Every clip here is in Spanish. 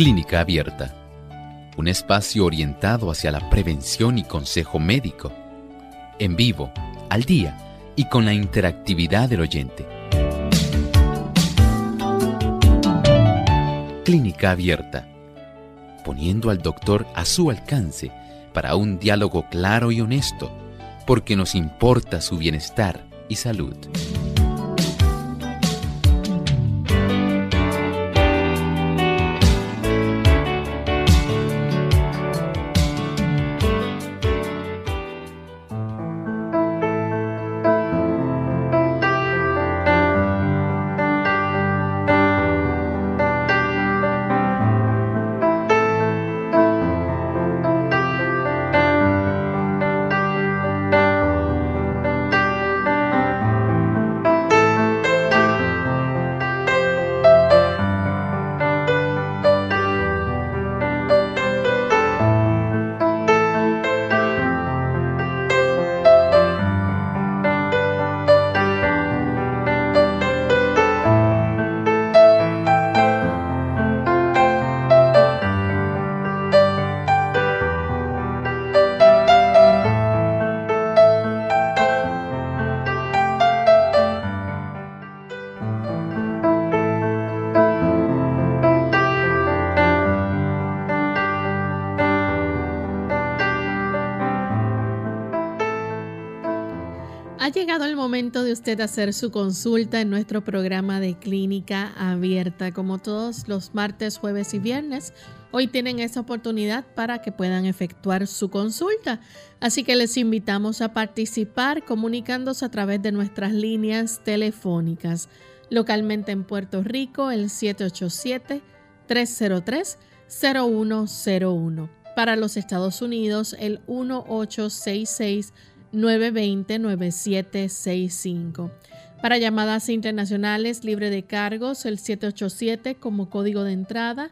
Clínica Abierta, un espacio orientado hacia la prevención y consejo médico, en vivo, al día y con la interactividad del oyente. Clínica Abierta, poniendo al doctor a su alcance para un diálogo claro y honesto, porque nos importa su bienestar y salud. De usted hacer su consulta en nuestro programa de clínica abierta. Como todos los martes, jueves y viernes, hoy tienen esa oportunidad para que puedan efectuar su consulta. Así que les invitamos a participar comunicándose a través de nuestras líneas telefónicas. Localmente en Puerto Rico, el 787-303-0101. Para los Estados Unidos, el 1866 920-9765. Para llamadas internacionales libre de cargos, el 787 como código de entrada,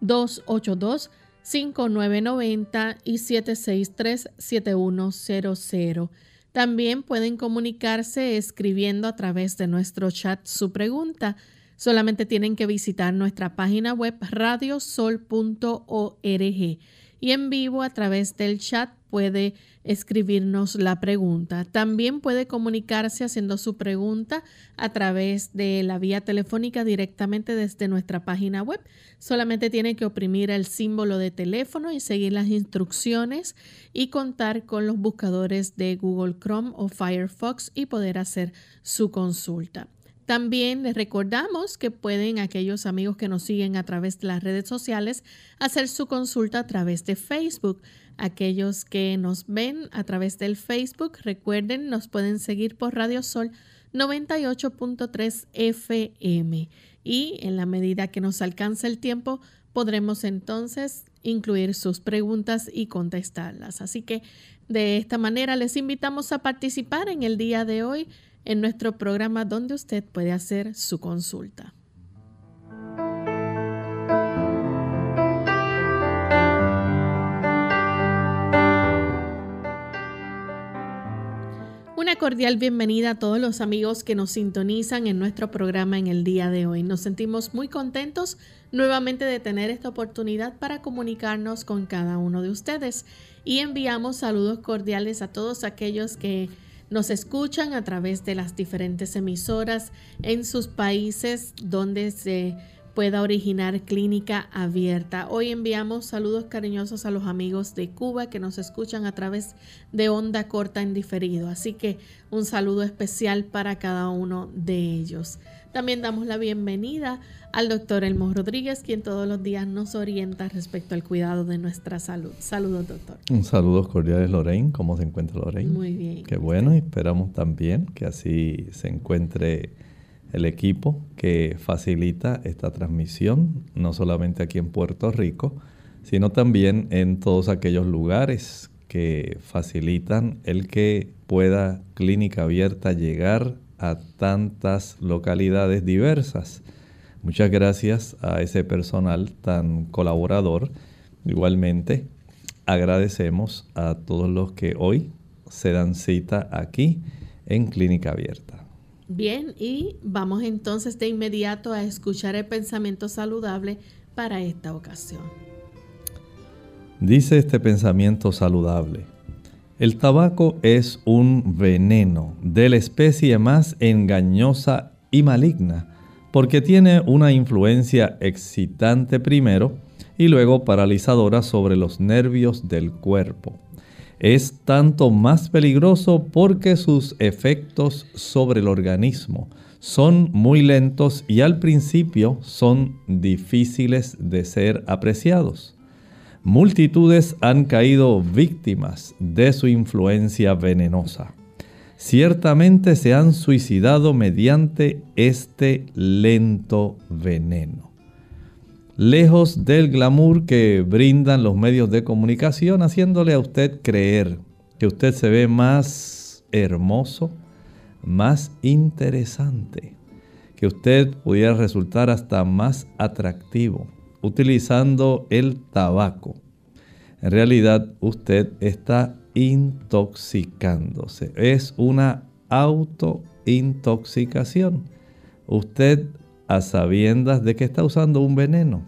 282-5990 y 763-7100. También pueden comunicarse escribiendo a través de nuestro chat su pregunta. Solamente tienen que visitar nuestra página web radiosol.org y en vivo a través del chat puede escribirnos la pregunta. También puede comunicarse haciendo su pregunta a través de la vía telefónica directamente desde nuestra página web. Solamente tiene que oprimir el símbolo de teléfono y seguir las instrucciones y contar con los buscadores de Google Chrome o Firefox y poder hacer su consulta. También les recordamos que pueden aquellos amigos que nos siguen a través de las redes sociales hacer su consulta a través de Facebook. Aquellos que nos ven a través del Facebook, recuerden, nos pueden seguir por Radio Sol 98.3 FM y en la medida que nos alcance el tiempo podremos entonces incluir sus preguntas y contestarlas. Así que de esta manera les invitamos a participar en el día de hoy en nuestro programa donde usted puede hacer su consulta. Una cordial bienvenida a todos los amigos que nos sintonizan en nuestro programa en el día de hoy. Nos sentimos muy contentos nuevamente de tener esta oportunidad para comunicarnos con cada uno de ustedes y enviamos saludos cordiales a todos aquellos que nos escuchan a través de las diferentes emisoras en sus países donde se pueda originar clínica abierta. Hoy enviamos saludos cariñosos a los amigos de Cuba que nos escuchan a través de onda corta en diferido. Así que un saludo especial para cada uno de ellos. También damos la bienvenida al doctor Elmo Rodríguez, quien todos los días nos orienta respecto al cuidado de nuestra salud. Saludos, doctor. Un saludo cordial, Lorraine. ¿Cómo se encuentra Lorraine? Muy bien. Qué bueno, y esperamos también que así se encuentre el equipo que facilita esta transmisión, no solamente aquí en Puerto Rico, sino también en todos aquellos lugares que facilitan el que pueda clínica abierta llegar a tantas localidades diversas. Muchas gracias a ese personal tan colaborador. Igualmente agradecemos a todos los que hoy se dan cita aquí en Clínica Abierta. Bien, y vamos entonces de inmediato a escuchar el pensamiento saludable para esta ocasión. Dice este pensamiento saludable. El tabaco es un veneno de la especie más engañosa y maligna porque tiene una influencia excitante primero y luego paralizadora sobre los nervios del cuerpo. Es tanto más peligroso porque sus efectos sobre el organismo son muy lentos y al principio son difíciles de ser apreciados. Multitudes han caído víctimas de su influencia venenosa. Ciertamente se han suicidado mediante este lento veneno lejos del glamour que brindan los medios de comunicación, haciéndole a usted creer que usted se ve más hermoso, más interesante, que usted pudiera resultar hasta más atractivo utilizando el tabaco. En realidad usted está intoxicándose. Es una autointoxicación. Usted a sabiendas de que está usando un veneno.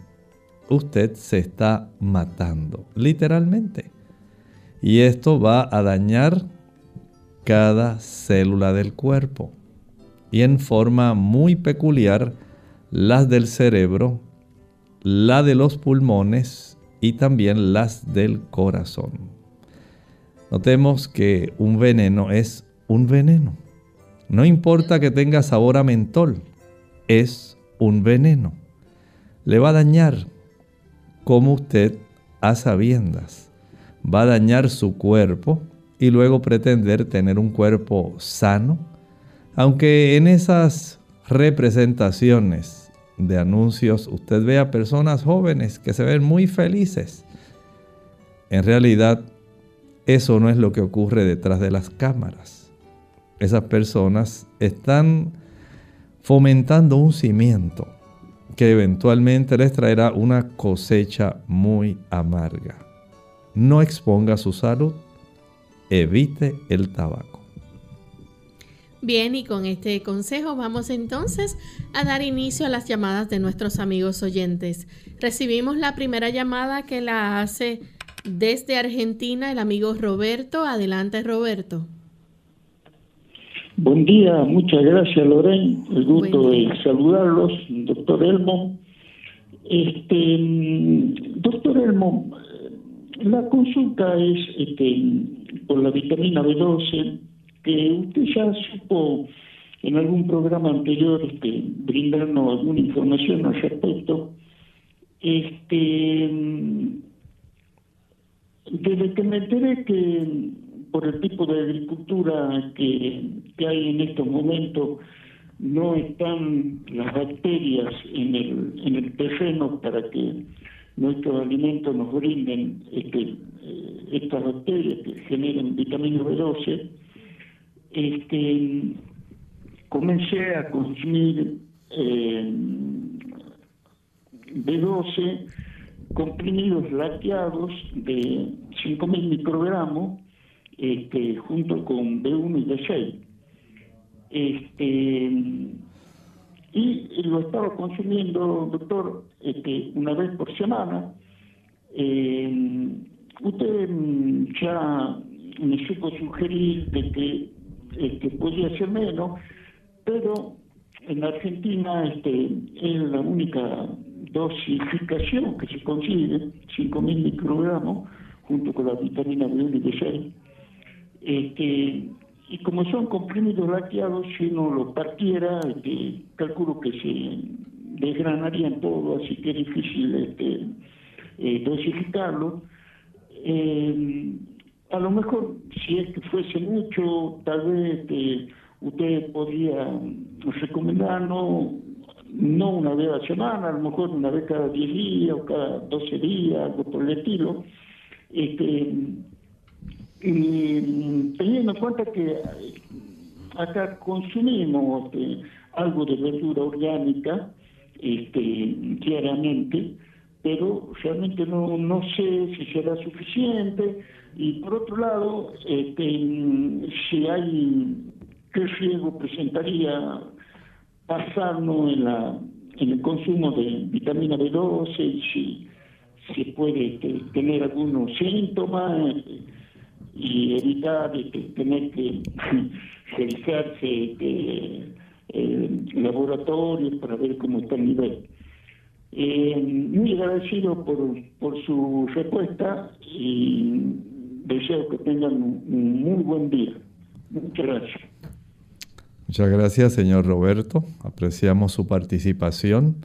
Usted se está matando, literalmente. Y esto va a dañar cada célula del cuerpo. Y en forma muy peculiar, las del cerebro, la de los pulmones y también las del corazón. Notemos que un veneno es un veneno. No importa que tenga sabor a mentol, es un veneno. Le va a dañar como usted a sabiendas. Va a dañar su cuerpo y luego pretender tener un cuerpo sano. Aunque en esas representaciones de anuncios usted vea personas jóvenes que se ven muy felices. En realidad, eso no es lo que ocurre detrás de las cámaras. Esas personas están fomentando un cimiento que eventualmente les traerá una cosecha muy amarga. No exponga su salud, evite el tabaco. Bien, y con este consejo vamos entonces a dar inicio a las llamadas de nuestros amigos oyentes. Recibimos la primera llamada que la hace desde Argentina el amigo Roberto. Adelante, Roberto. Buen día, muchas gracias Lorraine, el gusto de saludarlos, doctor Elmo. Este, doctor Elmo, la consulta es este, por la vitamina B12, que usted ya supo en algún programa anterior este, brindarnos alguna información al respecto. Este, desde que me enteré que por el tipo de agricultura que, hay en estos momentos, no están las bacterias en el, en el terreno para que nuestros alimentos nos brinden este, eh, estas bacterias que generan vitamina B12, este, comencé a consumir eh, B12 comprimidos lateados de 5.000 microgramos este, junto con B1 y B6. Este, y lo estaba consumiendo, doctor, una vez por semana. Eh, usted ya me supo sugerir de que este, podía ser menos, pero en Argentina este, es la única dosificación que se consigue, 5.000 microgramos, junto con la vitamina B1 y B6. Este, y como son comprimidos laqueados, si uno lo partiera, este, calculo que se desgranarían todo, así que es difícil este, eh, dosificarlo. Eh, a lo mejor, si es que fuese mucho, tal vez este, usted podría recomendarnos, no una vez a la semana, a lo mejor una vez cada 10 días o cada 12 días, algo por el estilo. Este, teniendo en cuenta que acá consumimos este, algo de verdura orgánica diariamente, pero realmente no, no sé si será suficiente. Y por otro lado, este, si hay, qué riesgo presentaría pasarnos en, la, en el consumo de vitamina B12 y si, si puede este, tener algunos síntomas y evitar este, tener que realizarse este, laboratorios para ver cómo está el nivel. Eh, muy agradecido por, por su respuesta y deseo que tengan un muy buen día. Muchas gracias. Muchas gracias, señor Roberto. Apreciamos su participación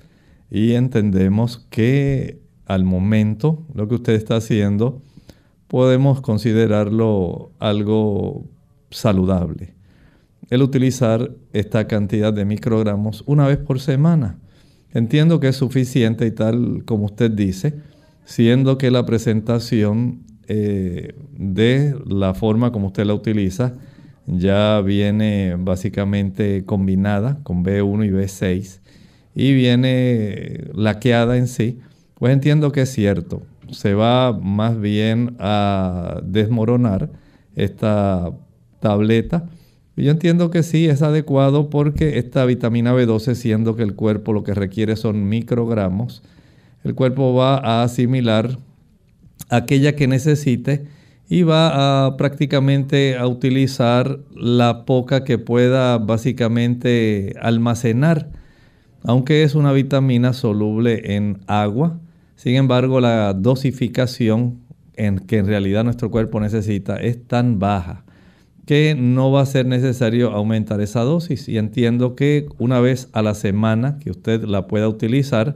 y entendemos que al momento lo que usted está haciendo podemos considerarlo algo saludable. El utilizar esta cantidad de microgramos una vez por semana Entiendo que es suficiente y tal como usted dice, siendo que la presentación eh, de la forma como usted la utiliza ya viene básicamente combinada con B1 y B6 y viene laqueada en sí, pues entiendo que es cierto. Se va más bien a desmoronar esta tableta yo entiendo que sí, es adecuado porque esta vitamina B12, siendo que el cuerpo lo que requiere son microgramos, el cuerpo va a asimilar aquella que necesite y va a prácticamente a utilizar la poca que pueda básicamente almacenar, aunque es una vitamina soluble en agua. Sin embargo, la dosificación en que en realidad nuestro cuerpo necesita es tan baja que no va a ser necesario aumentar esa dosis y entiendo que una vez a la semana que usted la pueda utilizar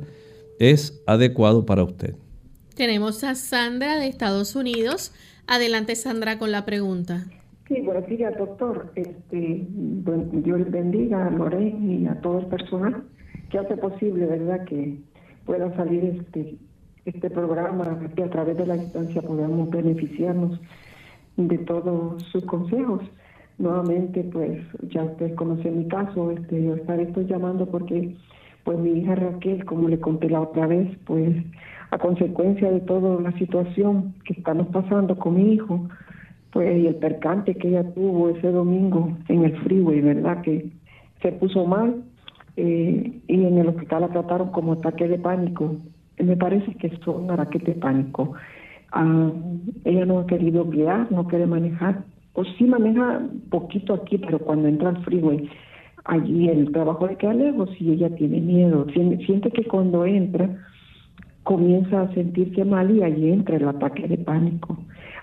es adecuado para usted. Tenemos a Sandra de Estados Unidos. Adelante Sandra con la pregunta. Sí, buenos días doctor. Este, Dios bendiga a Lorena y a todo el personal que hace posible, ¿verdad? Que pueda salir este, este programa, que a través de la instancia podamos beneficiarnos de todos sus consejos. Nuevamente, pues ya usted conoce mi caso, este, yo estaré estoy llamando porque pues mi hija Raquel, como le conté la otra vez, pues a consecuencia de toda la situación que estamos pasando con mi hijo, pues y el percance que ella tuvo ese domingo en el freeway, ¿verdad? Que se puso mal eh, y en el hospital la trataron como ataque de pánico. Me parece que son ataques de pánico. Ah, ella no ha querido guiar, no quiere manejar, o sí maneja poquito aquí, pero cuando entra al freeway, allí el trabajo le queda lejos y ella tiene miedo. Siente que cuando entra comienza a sentirse mal y allí entra el ataque de pánico.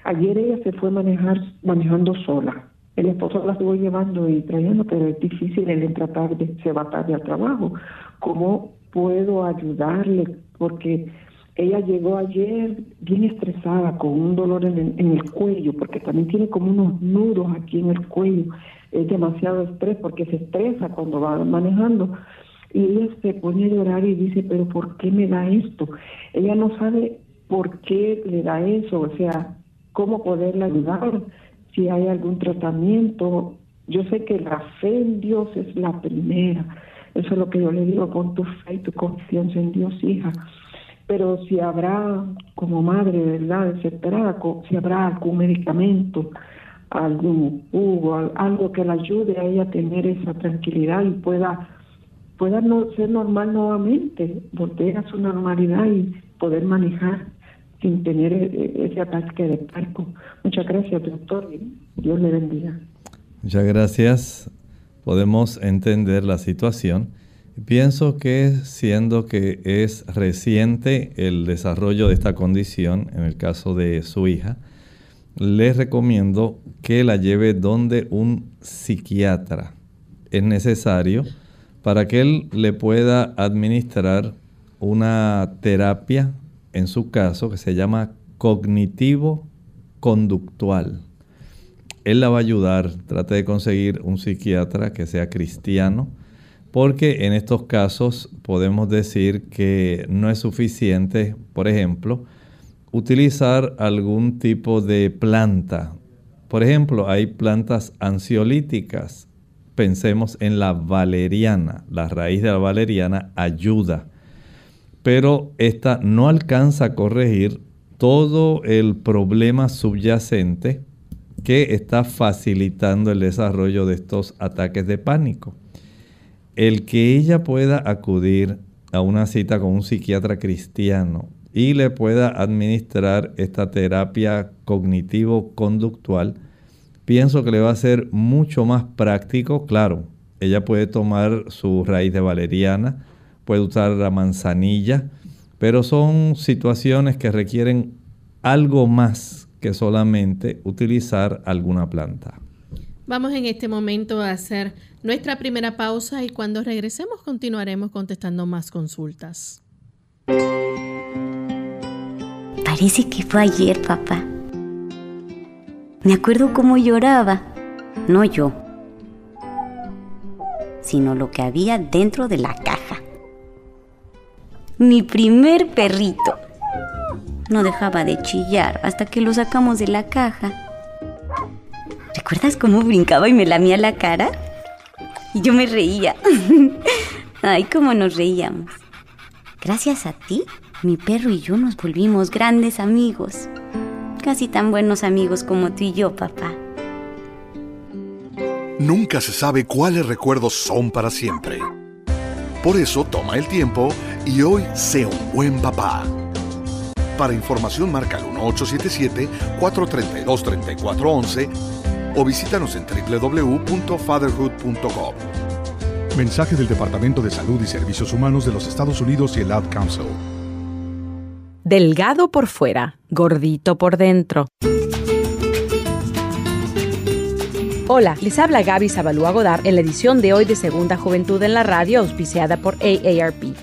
Ayer ella se fue manejar manejando sola. El esposo la estuvo llevando y trayendo, pero es difícil el tratar de se va tarde al trabajo. ¿Cómo puedo ayudarle? Porque ella llegó ayer bien estresada, con un dolor en el, cuello, porque también tiene como unos nudos aquí en el cuello. Es demasiado estrés porque se estresa cuando va manejando. Y ella se pone a llorar y dice, pero ¿por qué me da esto? Ella no sabe por qué le da eso, o sea, cómo poderla ayudar, si hay algún tratamiento. Yo sé que la fe en Dios es la primera. Eso es lo que yo le digo, con tu fe y tu confianza en Dios, hija pero si habrá como madre, ¿verdad?, desesperada, si habrá algún medicamento, algún jugo, algo que le ayude a ella a tener esa tranquilidad y pueda, pueda no, ser normal nuevamente, volver a su normalidad y poder manejar sin tener e, e, ese ataque de parco. Muchas gracias, doctor. Dios le bendiga. Muchas gracias. Podemos entender la situación Pienso que siendo que es reciente el desarrollo de esta condición, en el caso de su hija, les recomiendo que la lleve donde un psiquiatra. Es necesario para que él le pueda administrar una terapia, en su caso, que se llama cognitivo conductual. Él la va a ayudar, trate de conseguir un psiquiatra que sea cristiano, porque en estos casos podemos decir que no es suficiente, por ejemplo, utilizar algún tipo de planta. Por ejemplo, hay plantas ansiolíticas. Pensemos en la valeriana. La raíz de la valeriana ayuda. pero esta no alcanza a corregir todo el problema subyacente que está facilitando el desarrollo de estos ataques de pánico. El que ella pueda acudir a una cita con un psiquiatra cristiano y le pueda administrar esta terapia cognitivo-conductual, pienso que le va a ser mucho más práctico. Claro, ella puede tomar su raíz de valeriana, puede usar la manzanilla, pero son situaciones que requieren algo más que solamente utilizar alguna planta. Vamos en este momento a hacer nuestra primera pausa y cuando regresemos continuaremos contestando más consultas. Parece que fue ayer, papá. Me acuerdo cómo lloraba. No yo, sino lo que había dentro de la caja. Mi primer perrito. No dejaba de chillar hasta que lo sacamos de la caja. ¿Recuerdas cómo brincaba y me lamía la cara? Y yo me reía. Ay, cómo nos reíamos. Gracias a ti, mi perro y yo nos volvimos grandes amigos. Casi tan buenos amigos como tú y yo, papá. Nunca se sabe cuáles recuerdos son para siempre. Por eso toma el tiempo y hoy sé un buen papá. Para información marca el 1877-432-3411 o visítanos en www.fatherhood.com. Mensaje del Departamento de Salud y Servicios Humanos de los Estados Unidos y el Ad Council. Delgado por fuera, gordito por dentro. Hola, les habla Gaby Zabalúa Godard en la edición de hoy de Segunda Juventud en la Radio, auspiciada por AARP.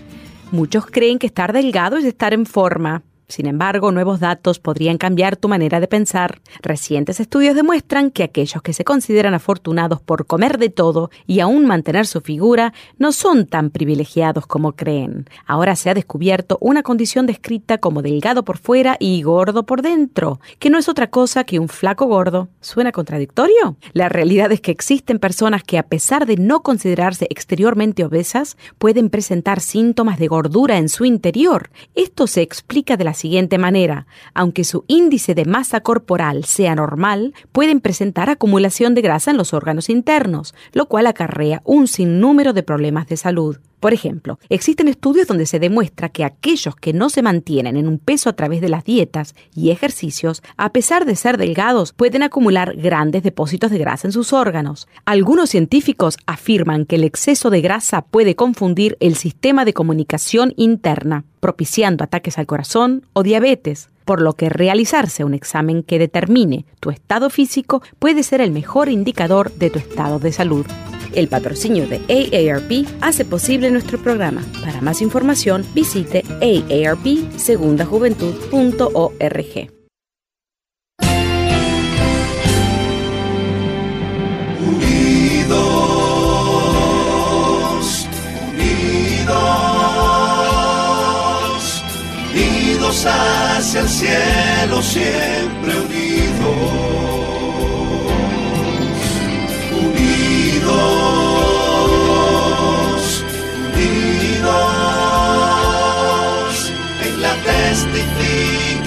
Muchos creen que estar delgado es estar en forma. Sin embargo, nuevos datos podrían cambiar tu manera de pensar. Recientes estudios demuestran que aquellos que se consideran afortunados por comer de todo y aún mantener su figura no son tan privilegiados como creen. Ahora se ha descubierto una condición descrita como delgado por fuera y gordo por dentro, que no es otra cosa que un flaco gordo. ¿Suena contradictorio? La realidad es que existen personas que a pesar de no considerarse exteriormente obesas, pueden presentar síntomas de gordura en su interior. Esto se explica de la siguiente manera. Aunque su índice de masa corporal sea normal, pueden presentar acumulación de grasa en los órganos internos, lo cual acarrea un sinnúmero de problemas de salud. Por ejemplo, existen estudios donde se demuestra que aquellos que no se mantienen en un peso a través de las dietas y ejercicios, a pesar de ser delgados, pueden acumular grandes depósitos de grasa en sus órganos. Algunos científicos afirman que el exceso de grasa puede confundir el sistema de comunicación interna, propiciando ataques al corazón o diabetes por lo que realizarse un examen que determine tu estado físico puede ser el mejor indicador de tu estado de salud. El patrocinio de AARP hace posible nuestro programa. Para más información, visite aarpsegundajuventud.org. Unidos, unidos, unidos hacia el cielo, siempre unidos.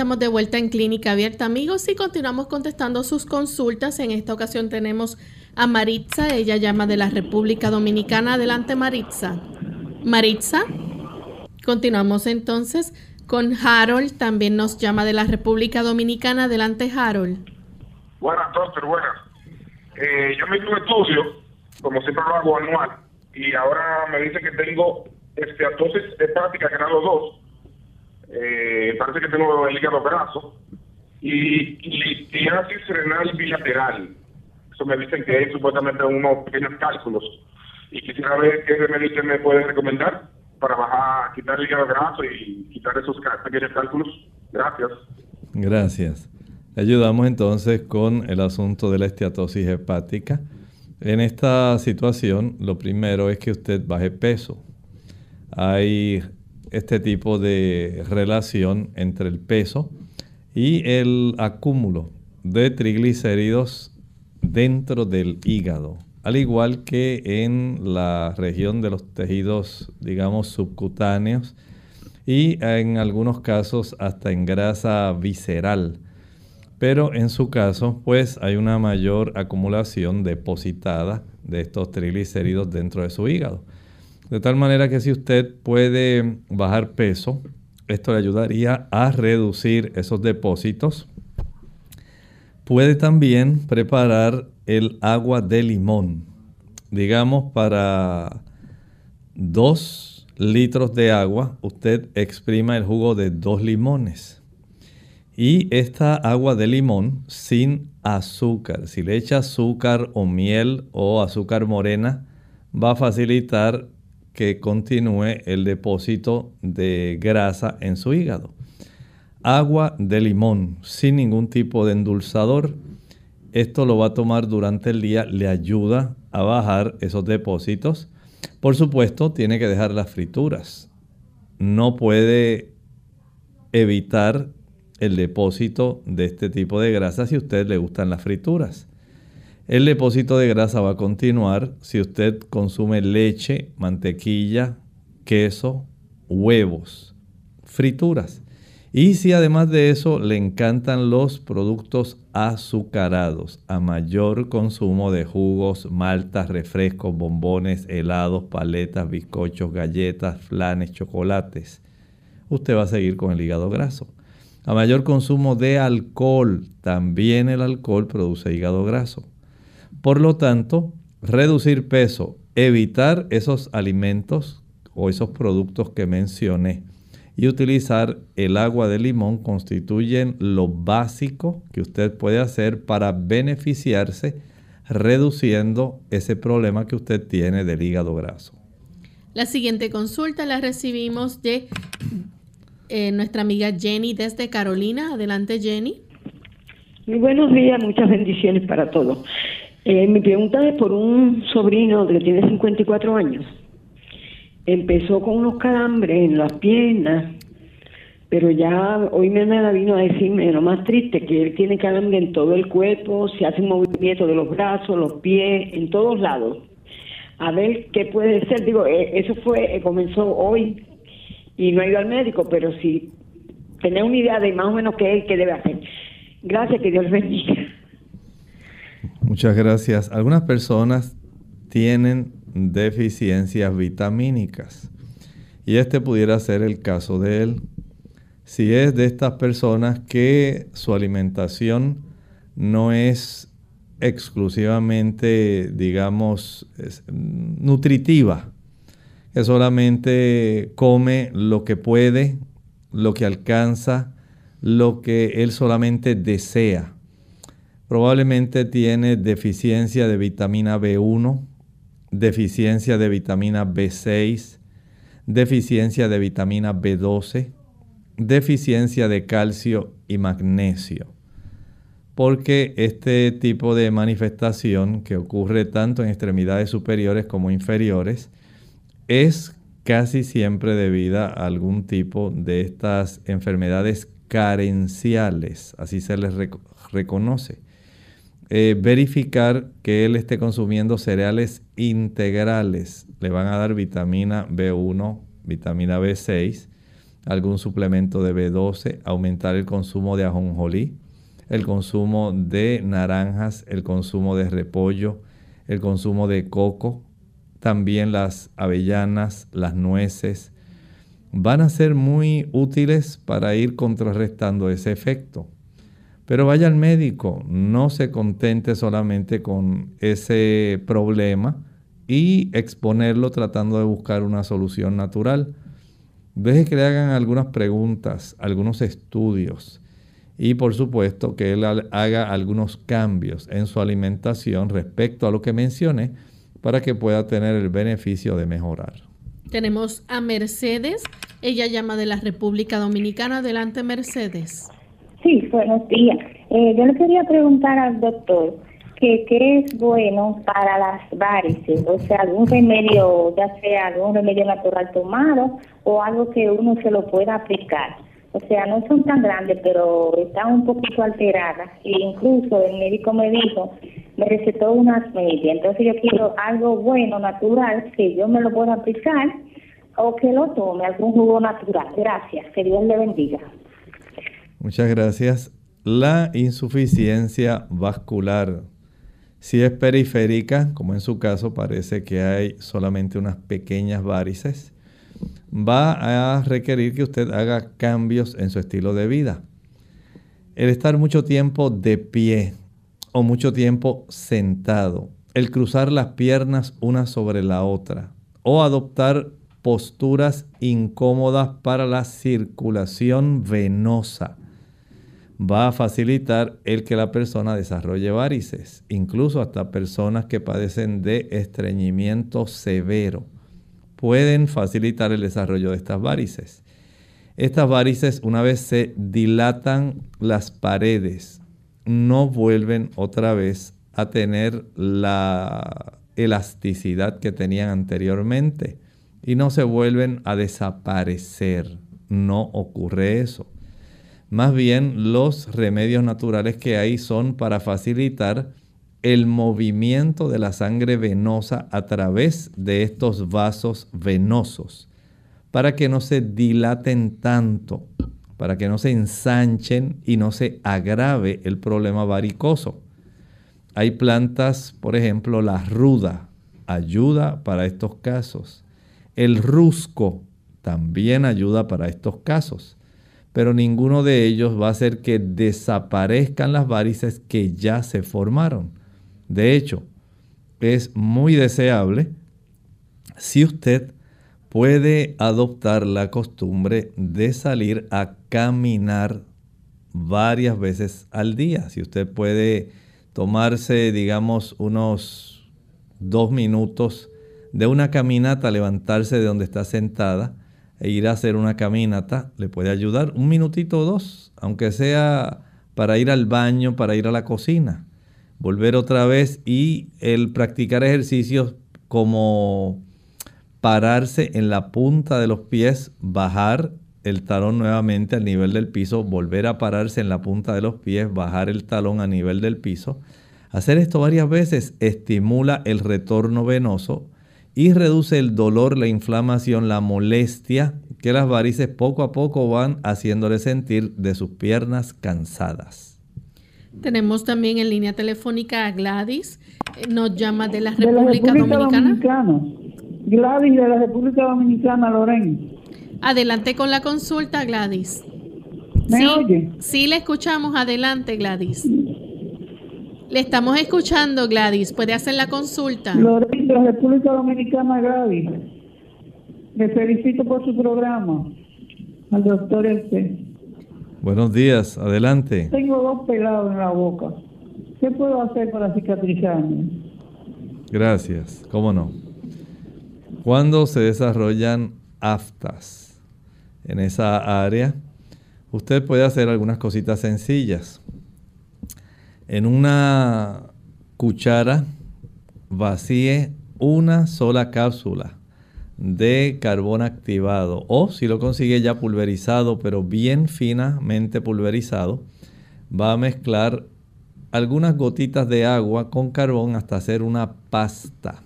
Estamos de vuelta en Clínica Abierta, amigos, y continuamos contestando sus consultas. En esta ocasión tenemos a Maritza, ella llama de la República Dominicana. Adelante, Maritza. Maritza. Continuamos entonces con Harold, también nos llama de la República Dominicana. Adelante, Harold. Buenas, doctor, buenas. Eh, yo me hice un estudio, como siempre lo hago anual, y ahora me dice que tengo esteatosis hepática grado 2 eh, parece que tengo el hígado graso y litiasis renal bilateral. Eso me dicen que es supuestamente unos pequeños cálculos. Y quisiera ver qué remedio me puede recomendar para bajar, quitar el hígado graso y quitar esos pequeños cálculos. Gracias. Gracias. Ayudamos entonces con el asunto de la esteatosis hepática. En esta situación, lo primero es que usted baje peso. Hay este tipo de relación entre el peso y el acúmulo de triglicéridos dentro del hígado, al igual que en la región de los tejidos, digamos, subcutáneos y en algunos casos hasta en grasa visceral. Pero en su caso, pues hay una mayor acumulación depositada de estos triglicéridos dentro de su hígado. De tal manera que si usted puede bajar peso, esto le ayudaría a reducir esos depósitos. Puede también preparar el agua de limón. Digamos, para dos litros de agua, usted exprima el jugo de dos limones. Y esta agua de limón sin azúcar, si le echa azúcar o miel o azúcar morena, va a facilitar que continúe el depósito de grasa en su hígado. Agua de limón sin ningún tipo de endulzador. Esto lo va a tomar durante el día, le ayuda a bajar esos depósitos. Por supuesto, tiene que dejar las frituras. No puede evitar el depósito de este tipo de grasa si a usted le gustan las frituras. El depósito de grasa va a continuar si usted consume leche, mantequilla, queso, huevos, frituras. Y si además de eso le encantan los productos azucarados, a mayor consumo de jugos, maltas, refrescos, bombones, helados, paletas, bizcochos, galletas, flanes, chocolates, usted va a seguir con el hígado graso. A mayor consumo de alcohol, también el alcohol produce hígado graso. Por lo tanto, reducir peso, evitar esos alimentos o esos productos que mencioné y utilizar el agua de limón constituyen lo básico que usted puede hacer para beneficiarse reduciendo ese problema que usted tiene del hígado graso. La siguiente consulta la recibimos de eh, nuestra amiga Jenny desde Carolina. Adelante Jenny. Muy buenos días, muchas bendiciones para todos. Eh, mi pregunta es por un sobrino que tiene 54 años. Empezó con unos calambres en las piernas, pero ya hoy me vino a decirme lo más triste, que él tiene calambre en todo el cuerpo, se hace un movimiento de los brazos, los pies, en todos lados. A ver qué puede ser. Digo, eh, eso fue, eh, comenzó hoy y no ha ido al médico, pero si tener una idea de más o menos qué, qué debe hacer. Gracias, que Dios bendiga. Muchas gracias. Algunas personas tienen deficiencias vitamínicas y este pudiera ser el caso de él. Si es de estas personas que su alimentación no es exclusivamente, digamos, nutritiva, que solamente come lo que puede, lo que alcanza, lo que él solamente desea Probablemente tiene deficiencia de vitamina B1, deficiencia de vitamina B6, deficiencia de vitamina B12, deficiencia de calcio y magnesio. Porque este tipo de manifestación que ocurre tanto en extremidades superiores como inferiores es casi siempre debida a algún tipo de estas enfermedades carenciales, así se les reconoce. Eh, verificar que él esté consumiendo cereales integrales. Le van a dar vitamina B1, vitamina B6, algún suplemento de B12, aumentar el consumo de ajonjolí, el consumo de naranjas, el consumo de repollo, el consumo de coco, también las avellanas, las nueces, van a ser muy útiles para ir contrarrestando ese efecto. Pero vaya al médico, no se contente solamente con ese problema y exponerlo tratando de buscar una solución natural. Deje que le hagan algunas preguntas, algunos estudios y por supuesto que él haga algunos cambios en su alimentación respecto a lo que mencioné para que pueda tener el beneficio de mejorar. Tenemos a Mercedes Ella llama de la República Dominicana. Adelante, Mercedes. Sí, buenos días. Eh, yo le quería preguntar al doctor que qué es bueno para las varices, o sea, algún remedio, ya sea algún remedio natural tomado o algo que uno se lo pueda aplicar. O sea, no son tan grandes, pero están un poquito alteradas. E incluso el médico me dijo, me recetó unas medias. Entonces yo quiero algo bueno, natural, que yo me lo pueda aplicar o que lo tome, algún jugo natural. Gracias, que Dios le bendiga. Muchas gracias. La insuficiencia vascular, si es periférica, como en su caso parece que hay solamente unas pequeñas varices, va a requerir que usted haga cambios en su estilo de vida. El estar mucho tiempo de pie o mucho tiempo sentado, el cruzar las piernas una sobre la otra o adoptar posturas incómodas para la circulación venosa va a facilitar el que la persona desarrolle varices, incluso hasta personas que padecen de estreñimiento severo pueden facilitar el desarrollo de estas varices. Estas varices, una vez se dilatan las paredes, no vuelven otra vez a tener la elasticidad que tenían anteriormente y no se vuelven a desaparecer. No ocurre eso. Más bien los remedios naturales que hay son para facilitar el movimiento de la sangre venosa a través de estos vasos venosos para que no se dilaten tanto, para que no se ensanchen y no se agrave el problema varicoso. Hay plantas, por ejemplo, la ruda, ayuda para estos casos. El rusco también ayuda para estos casos, pero ninguno de ellos va a hacer que desaparezcan las varices que ya se formaron. De hecho, es muy deseable si usted puede adoptar la costumbre de salir a caminar varias veces al día. Si usted puede tomarse, digamos, unos dos minutos de una caminata, levantarse de donde está sentada e ir a hacer una caminata, le puede ayudar un minutito o dos, aunque sea para ir al baño, para ir a la cocina volver otra vez y el practicar ejercicios como pararse en la punta de los pies, bajar el talón nuevamente al nivel del piso, volver a pararse en la punta de los pies, bajar el talón a nivel del piso. Hacer esto varias veces estimula el retorno venoso y reduce el dolor, la inflamación, la molestia que las varices poco a poco van haciéndole sentir de sus piernas cansadas. Tenemos también en línea telefónica a Gladys, eh, nos llama de la República, Dominicana. Gladys de la República Dominicana, Lorena. Adelante con la consulta, Gladys. ¿Me sí, oye? Sí, le escuchamos. Adelante, Gladys. Le estamos escuchando, Gladys. ¿Puede hacer la consulta? Lorena de la República Dominicana, Gladys. Le felicito por su programa. Al doctor este. Buenos días, adelante. Tengo dos pelados en la boca. ¿Qué puedo hacer para cicatrizarme? Gracias, cómo no. Cuando se desarrollan aftas en esa área, usted puede hacer algunas cositas sencillas. En una cuchara vacíe una sola cápsula de carbón activado o si lo consigue ya pulverizado pero bien finamente pulverizado va a mezclar algunas gotitas de agua con carbón hasta hacer una pasta.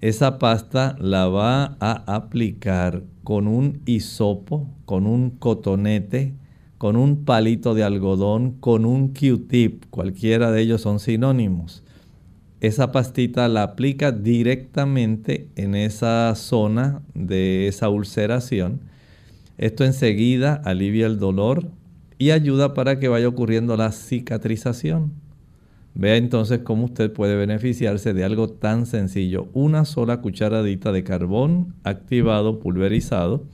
Esa pasta la va a aplicar con un hisopo con un cotonete con un palito de algodón con un q-tip cualquiera de ellos son sinónimos esa pastita la aplica directamente en esa zona de esa ulceración. Esto enseguida alivia el dolor y ayuda para que vaya ocurriendo la cicatrización. Vea entonces cómo usted puede beneficiarse de algo tan sencillo. Una sola cucharadita de carbón activado, pulverizado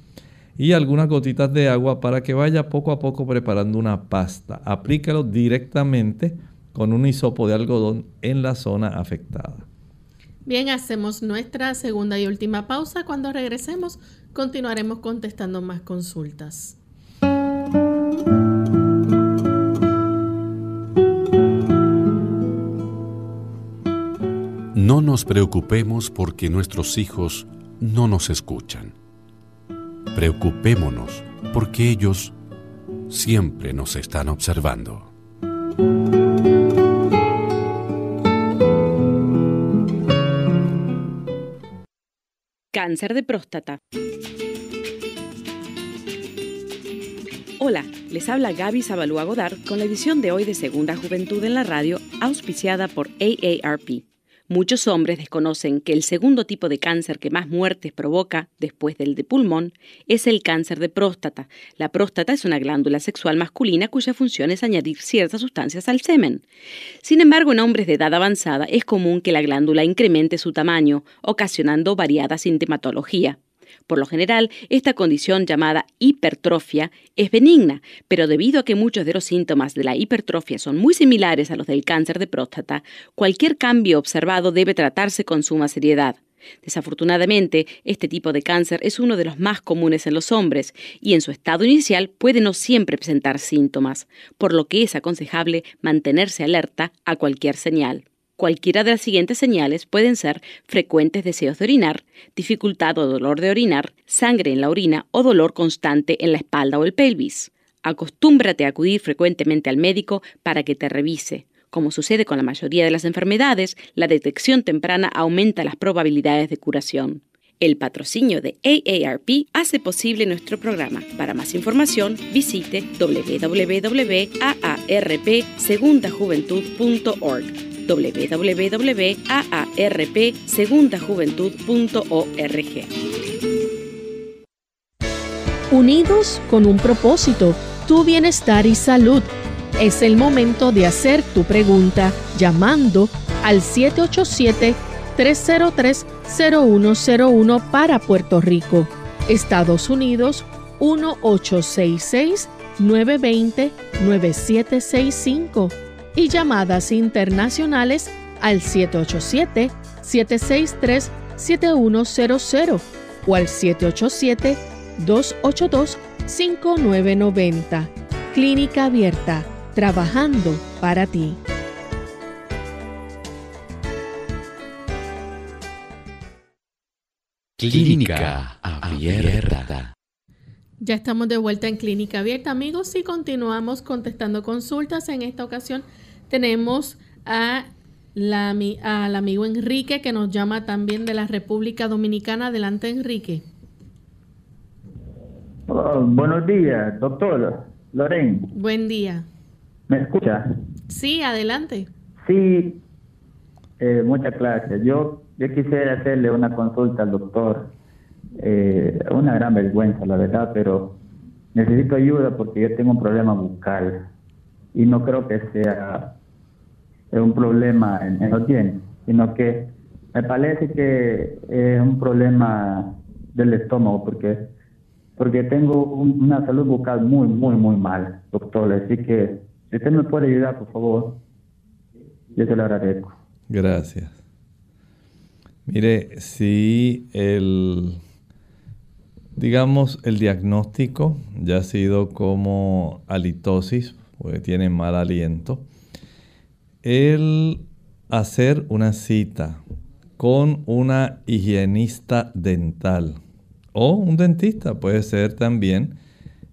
y algunas gotitas de agua para que vaya poco a poco preparando una pasta. Aplícalo directamente con un hisopo de algodón en la zona afectada. Bien, hacemos nuestra segunda y última pausa. Cuando regresemos, continuaremos contestando más consultas. No nos preocupemos porque nuestros hijos no nos escuchan. Preocupémonos porque ellos siempre nos están observando. Cáncer de próstata. Hola, les habla Gaby Zabalúa Godard con la edición de hoy de Segunda Juventud en la Radio, auspiciada por AARP. Muchos hombres desconocen que el segundo tipo de cáncer que más muertes provoca, después del de pulmón, es el cáncer de próstata. La próstata es una glándula sexual masculina cuya función es añadir ciertas sustancias al semen. Sin embargo, en hombres de edad avanzada es común que la glándula incremente su tamaño, ocasionando variada sintomatología. Por lo general, esta condición llamada hipertrofia es benigna, pero debido a que muchos de los síntomas de la hipertrofia son muy similares a los del cáncer de próstata, cualquier cambio observado debe tratarse con suma seriedad. Desafortunadamente, este tipo de cáncer es uno de los más comunes en los hombres y en su estado inicial puede no siempre presentar síntomas, por lo que es aconsejable mantenerse alerta a cualquier señal. Cualquiera de las siguientes señales pueden ser frecuentes deseos de orinar, dificultad o dolor de orinar, sangre en la orina o dolor constante en la espalda o el pelvis. Acostúmbrate a acudir frecuentemente al médico para que te revise. Como sucede con la mayoría de las enfermedades, la detección temprana aumenta las probabilidades de curación. El patrocinio de AARP hace posible nuestro programa. Para más información, visite www.aarpsegundajuventud.org www.aarpsegundajuventud.org. Unidos con un propósito, tu bienestar y salud. Es el momento de hacer tu pregunta llamando al 787-303-0101 para Puerto Rico, Estados Unidos 1866 920 9765 y llamadas internacionales al 787-763-7100 o al 787-282-5990. Clínica Abierta, trabajando para ti. Clínica Abierta. Ya estamos de vuelta en Clínica Abierta, amigos, y continuamos contestando consultas. En esta ocasión tenemos a la, al amigo Enrique que nos llama también de la República Dominicana. Adelante, Enrique. Oh, buenos días, doctor Loren. Buen día. ¿Me escucha? Sí, adelante. Sí, eh, muchas gracias. Yo, yo quisiera hacerle una consulta al doctor. Eh, una gran vergüenza, la verdad, pero necesito ayuda porque yo tengo un problema bucal y no creo que sea un problema en, los dientes, sino que me parece que es un problema del estómago, porque porque tengo una salud bucal muy, muy, muy mal, doctor. Así que si usted me puede ayudar, por favor, yo se lo agradezco. Gracias. Mire, si el, digamos, el diagnóstico ya ha sido como halitosis, porque tiene mal aliento, el hacer una cita con una higienista dental o un dentista puede ser también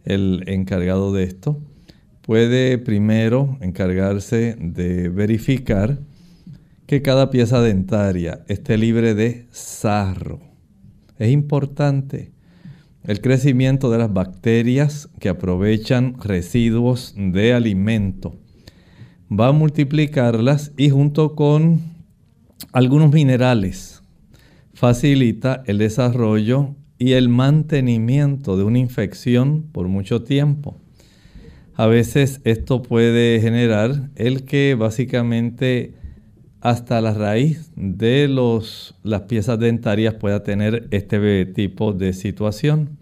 el encargado de esto. Puede primero encargarse de verificar que cada pieza dentaria esté libre de sarro. Es importante el crecimiento de las bacterias que aprovechan residuos de alimento va a multiplicarlas y junto con algunos minerales facilita el desarrollo y el mantenimiento de una infección por mucho tiempo. A veces esto puede generar el que básicamente hasta la raíz de los, las piezas dentarias pueda tener este tipo de situación.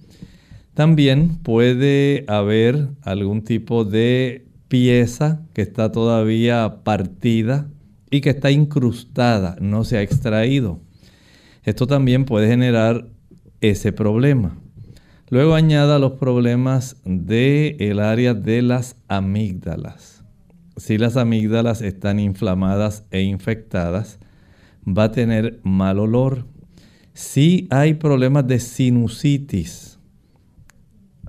También puede haber algún tipo de pieza que está todavía partida y que está incrustada, no se ha extraído. Esto también puede generar ese problema. Luego añada los problemas del el área de las amígdalas. Si las amígdalas están inflamadas e infectadas, va a tener mal olor. Si hay problemas de sinusitis,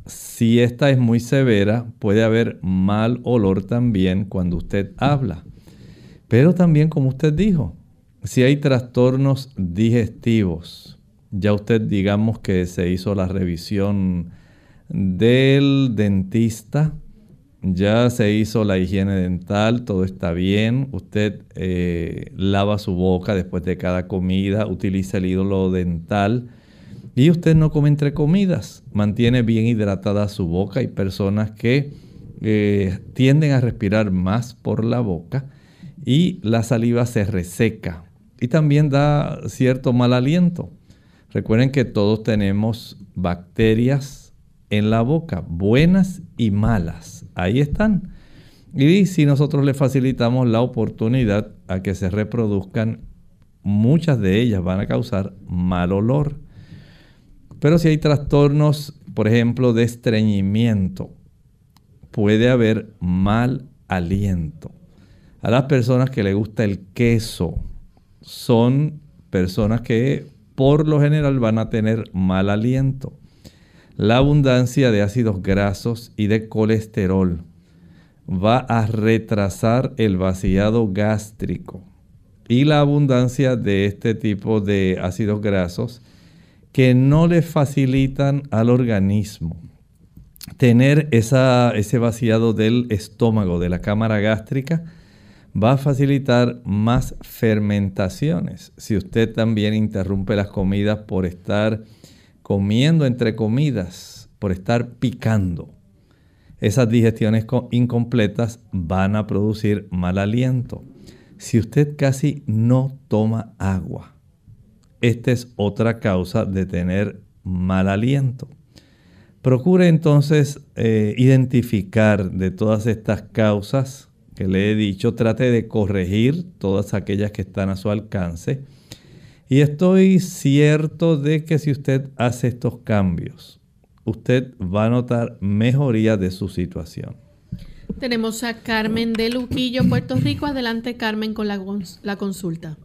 si esta es muy severa, puede haber mal olor también cuando usted habla. Pero también, como usted dijo, si hay trastornos digestivos, ya usted digamos que se hizo la revisión del dentista, ya se hizo la higiene dental, todo está bien, usted eh, lava su boca después de cada comida, utiliza el ídolo dental y usted no come entre comidas, mantiene bien hidratada su boca. Hay personas que eh, tienden a respirar más por la boca y la saliva se reseca y también da cierto mal aliento. Recuerden que todos tenemos bacterias en la boca, buenas y malas. Ahí están. Y si nosotros le facilitamos la oportunidad a que se reproduzcan, muchas de ellas van a causar mal olor. Pero si hay trastornos, por ejemplo, de estreñimiento, puede haber mal aliento. A las personas que les gusta el queso, son personas que por lo general van a tener mal aliento. La abundancia de ácidos grasos y de colesterol va a retrasar el vaciado gástrico. Y la abundancia de este tipo de ácidos grasos que no le facilitan al organismo tener ese vaciado del estómago, de la cámara gástrica, va a facilitar más fermentaciones. Si usted también interrumpe las comidas por estar comiendo entre comidas, por estar picando, esas digestiones incompletas van a producir mal aliento. Si usted casi no toma agua, esta es otra causa de tener mal aliento. Procure entonces eh, identificar de todas estas causas que le he dicho, trate de corregir todas aquellas que están a su alcance. Y estoy cierto de que si usted hace estos cambios, usted va a notar mejoría de su situación. Tenemos a Carmen de Luquillo, Puerto Rico. Adelante, Carmen, con la, la consulta.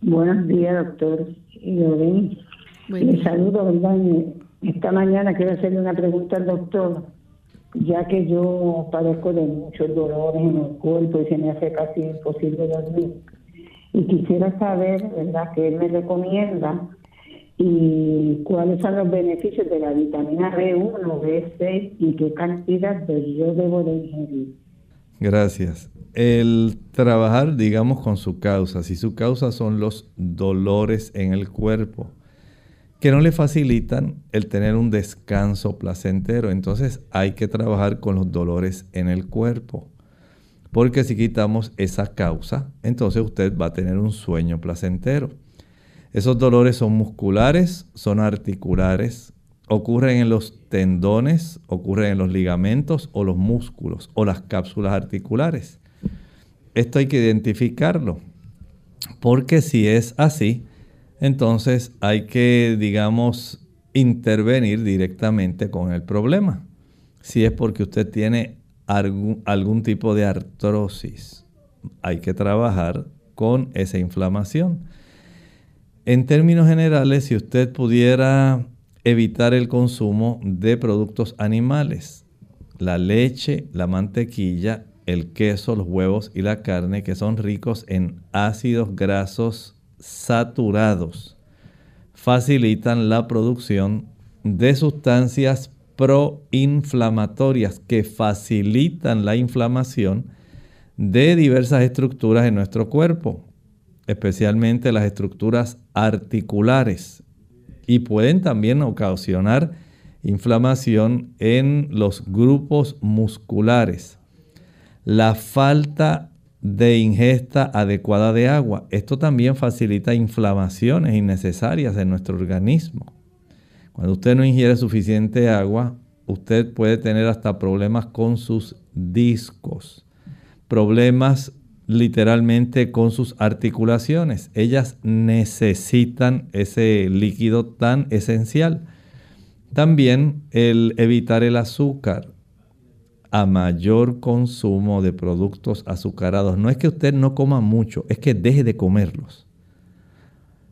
Buenos días, doctor. Le saludo, ¿verdad? Esta mañana quiero hacerle una pregunta al doctor ya que yo padezco de muchos dolores en el cuerpo y se me hace casi imposible dormir. Y quisiera saber, ¿verdad?, qué me recomienda y cuáles son los beneficios de la vitamina B1, B6 y qué cantidad yo debo de ingerir. Gracias. El trabajar, digamos, con su causa, si su causa son los dolores en el cuerpo, que no le facilitan el tener un descanso placentero. Entonces hay que trabajar con los dolores en el cuerpo. Porque si quitamos esa causa, entonces usted va a tener un sueño placentero. Esos dolores son musculares, son articulares, ocurren en los tendones, ocurren en los ligamentos o los músculos o las cápsulas articulares. Esto hay que identificarlo. Porque si es así, entonces hay que, digamos, intervenir directamente con el problema. Si es porque usted tiene algún, tipo de artrosis, hay que trabajar con esa inflamación. En términos generales, si usted pudiera evitar el consumo de productos animales, la leche, la mantequilla, el queso, los huevos y la carne, que son ricos en ácidos grasos saturados facilitan la producción de sustancias proinflamatorias que facilitan la inflamación de diversas estructuras en nuestro cuerpo, especialmente las estructuras articulares, y pueden también ocasionar inflamación en los grupos musculares. La falta de ingesta adecuada de agua. Esto también facilita inflamaciones innecesarias en nuestro organismo. Cuando usted no ingiere suficiente agua, usted puede tener hasta problemas con sus discos, problemas literalmente con sus articulaciones. Ellas necesitan ese líquido tan esencial. También el evitar el azúcar a mayor consumo de productos azucarados. No es que usted no coma mucho, es que deje de comerlos.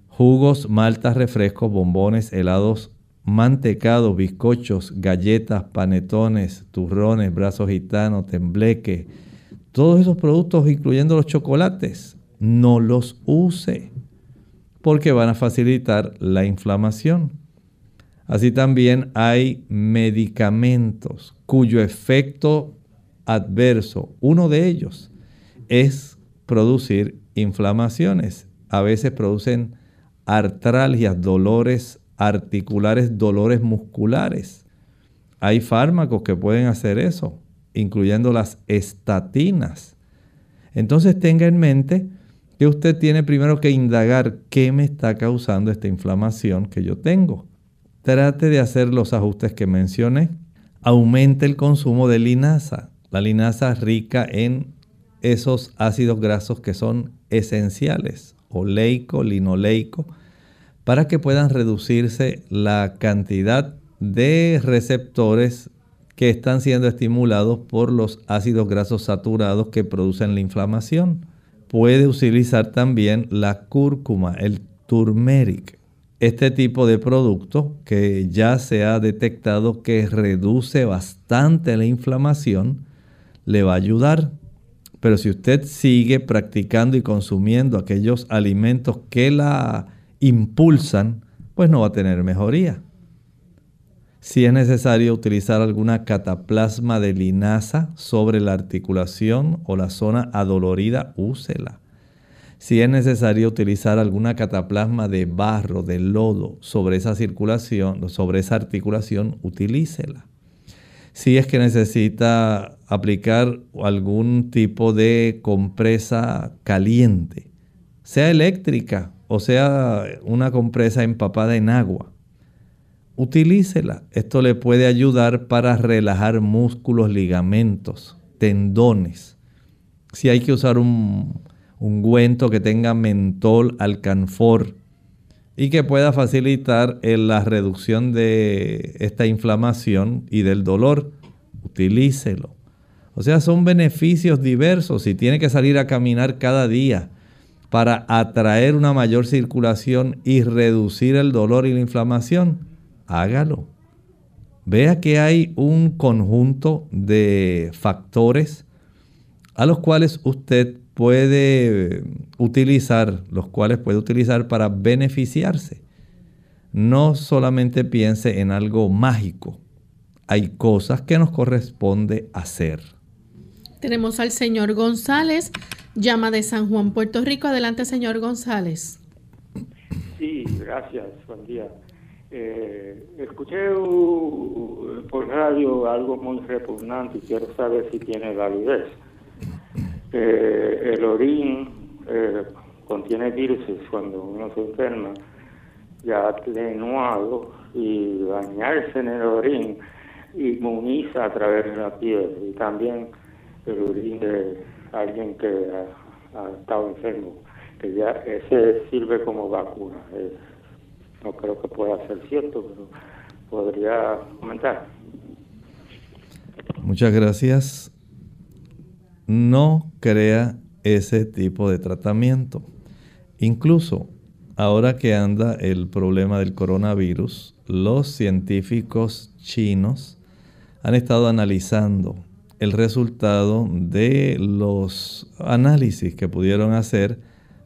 Jugos, maltas, refrescos, bombones, helados, mantecados, bizcochos, galletas, panetones, turrones, brazos gitanos, tembleque, todos esos productos, incluyendo los chocolates, no los use porque van a facilitar la inflamación. Así también hay medicamentos cuyo efecto adverso, uno de ellos, es producir inflamaciones. A veces producen artralgias, dolores articulares, dolores musculares. Hay fármacos que pueden hacer eso, incluyendo las estatinas. Entonces tenga en mente que usted tiene primero que indagar qué me está causando esta inflamación que yo tengo. Trate de hacer los ajustes que mencioné. Aumente el consumo de linaza. La linaza rica en esos ácidos grasos que son esenciales, oleico, linoleico, para que puedan reducirse la cantidad de receptores que están siendo estimulados por los ácidos grasos saturados que producen la inflamación. Puede utilizar también la cúrcuma, el turmeric este tipo de producto que ya se ha detectado que reduce bastante la inflamación, le va a ayudar. Pero si usted sigue practicando y consumiendo aquellos alimentos que la impulsan, pues no va a tener mejoría. Si es necesario utilizar alguna cataplasma de linaza sobre la articulación o la zona adolorida, úsela. Si es necesario utilizar alguna cataplasma de barro, de lodo sobre esa circulación, sobre esa articulación, utilícela. Si es que necesita aplicar algún tipo de compresa caliente, sea eléctrica o sea una compresa empapada en agua, utilícela. Esto le puede ayudar para relajar músculos, ligamentos, tendones. Si hay que usar un ungüento que tenga mentol, alcanfor y que pueda facilitar la reducción de esta inflamación y del dolor, utilícelo. O sea, son beneficios diversos. Si tiene que salir a caminar cada día para atraer una mayor circulación y reducir el dolor y la inflamación, hágalo. Vea que hay un conjunto de factores a los cuales usted puede utilizar, los cuales puede utilizar para beneficiarse. No solamente piense en algo mágico. Hay cosas que nos corresponde hacer. Tenemos al señor González, llama de San Juan, Puerto Rico. Adelante, señor González. Sí, gracias. Buen día. Eh, escuché por radio algo muy repugnante y quiero saber si tiene validez. Eh, el orín eh, contiene virus cuando uno se enferma, ya atenuado, y bañarse en el orín inmuniza a través de la piel y también orín de alguien que ha, estado enfermo, que ya ese sirve como vacuna. no creo que pueda ser cierto, pero podría comentar. Muchas gracias no crea ese tipo de tratamiento. Incluso ahora que anda el problema del coronavirus, los científicos chinos han estado analizando el resultado de los análisis que pudieron hacer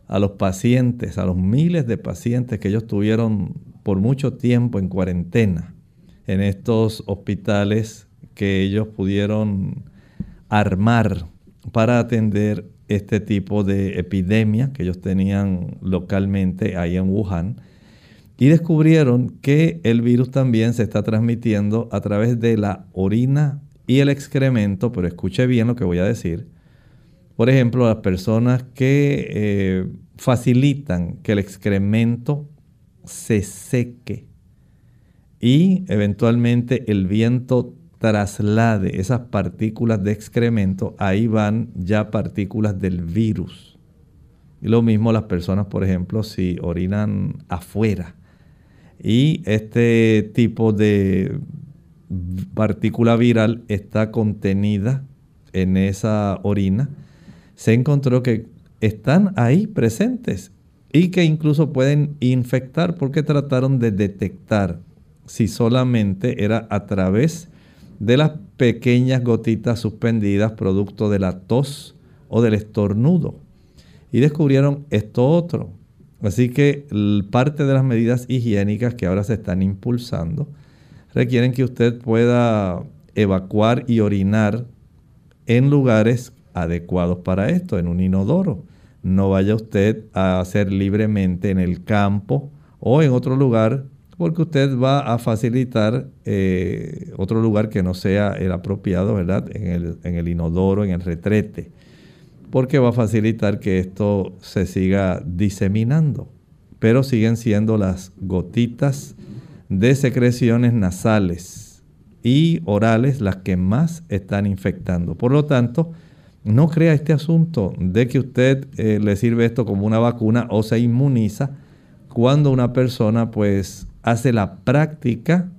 a los pacientes, a los miles de pacientes que ellos tuvieron por mucho tiempo en cuarentena en estos hospitales que ellos pudieron armar para atender este tipo de epidemia que ellos tenían localmente ahí en Wuhan. Y descubrieron que el virus también se está transmitiendo a través de la orina y el excremento, pero escuche bien lo que voy a decir. Por ejemplo, las personas que eh, facilitan que el excremento se seque y eventualmente el viento traslade esas partículas de excremento, ahí van ya partículas del virus. Y lo mismo las personas, por ejemplo, si orinan afuera y este tipo de partícula viral está contenida en esa orina, se encontró que están ahí presentes y que incluso pueden infectar porque trataron de detectar si solamente era a través de las pequeñas gotitas suspendidas producto de la tos o del estornudo. Y descubrieron esto otro. Así que parte de las medidas higiénicas que ahora se están impulsando requieren que usted pueda evacuar y orinar en lugares adecuados para esto, en un inodoro. No vaya usted a hacer libremente en el campo o en otro lugar porque usted va a facilitar eh, otro lugar que no sea el apropiado, ¿verdad? En el, en el inodoro, en el retrete, porque va a facilitar que esto se siga diseminando. Pero siguen siendo las gotitas de secreciones nasales y orales las que más están infectando. Por lo tanto, no crea este asunto de que usted eh, le sirve esto como una vacuna o se inmuniza cuando una persona pues hace la práctica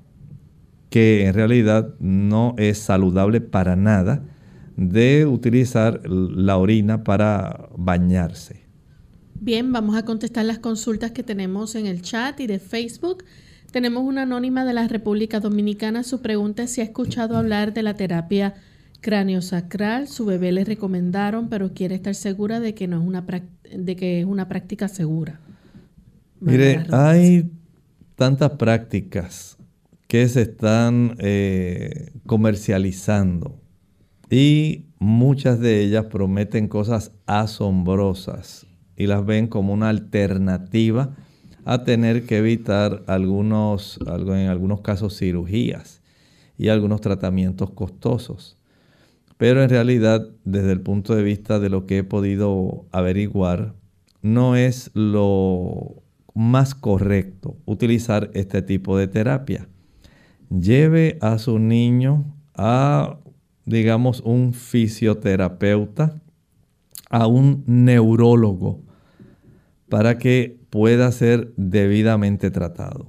que en realidad no es saludable para nada de utilizar la orina para bañarse. Bien, vamos a contestar las consultas que tenemos en el chat y de Facebook. Tenemos una anónima de la República Dominicana. Su pregunta es si ha escuchado hablar de la terapia cráneo-sacral. Su bebé le recomendaron, pero quiere estar segura de que, no es, una de que es una práctica segura. Mire, hay tantas prácticas que se están eh, comercializando y muchas de ellas prometen cosas asombrosas y las ven como una alternativa a tener que evitar algunos, en algunos casos cirugías y algunos tratamientos costosos. Pero en realidad, desde el punto de vista de lo que he podido averiguar, no es lo más correcto utilizar este tipo de terapia. Lleve a su niño a, digamos, un fisioterapeuta, a un neurólogo, para que pueda ser debidamente tratado.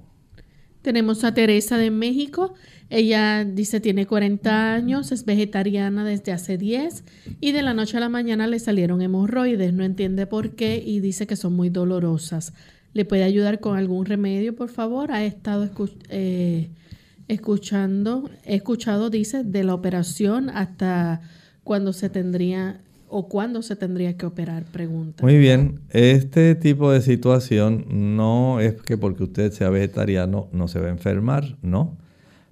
Tenemos a Teresa de México. Ella dice tiene 40 años, es vegetariana desde hace 10 y de la noche a la mañana le salieron hemorroides. No entiende por qué y dice que son muy dolorosas. ¿Le puede ayudar con algún remedio, por favor? Ha estado eh, escuchando, he escuchado, dice, de la operación hasta cuando se tendría o cuándo se tendría que operar, pregunta. Muy bien, este tipo de situación no es que porque usted sea vegetariano no se va a enfermar, no.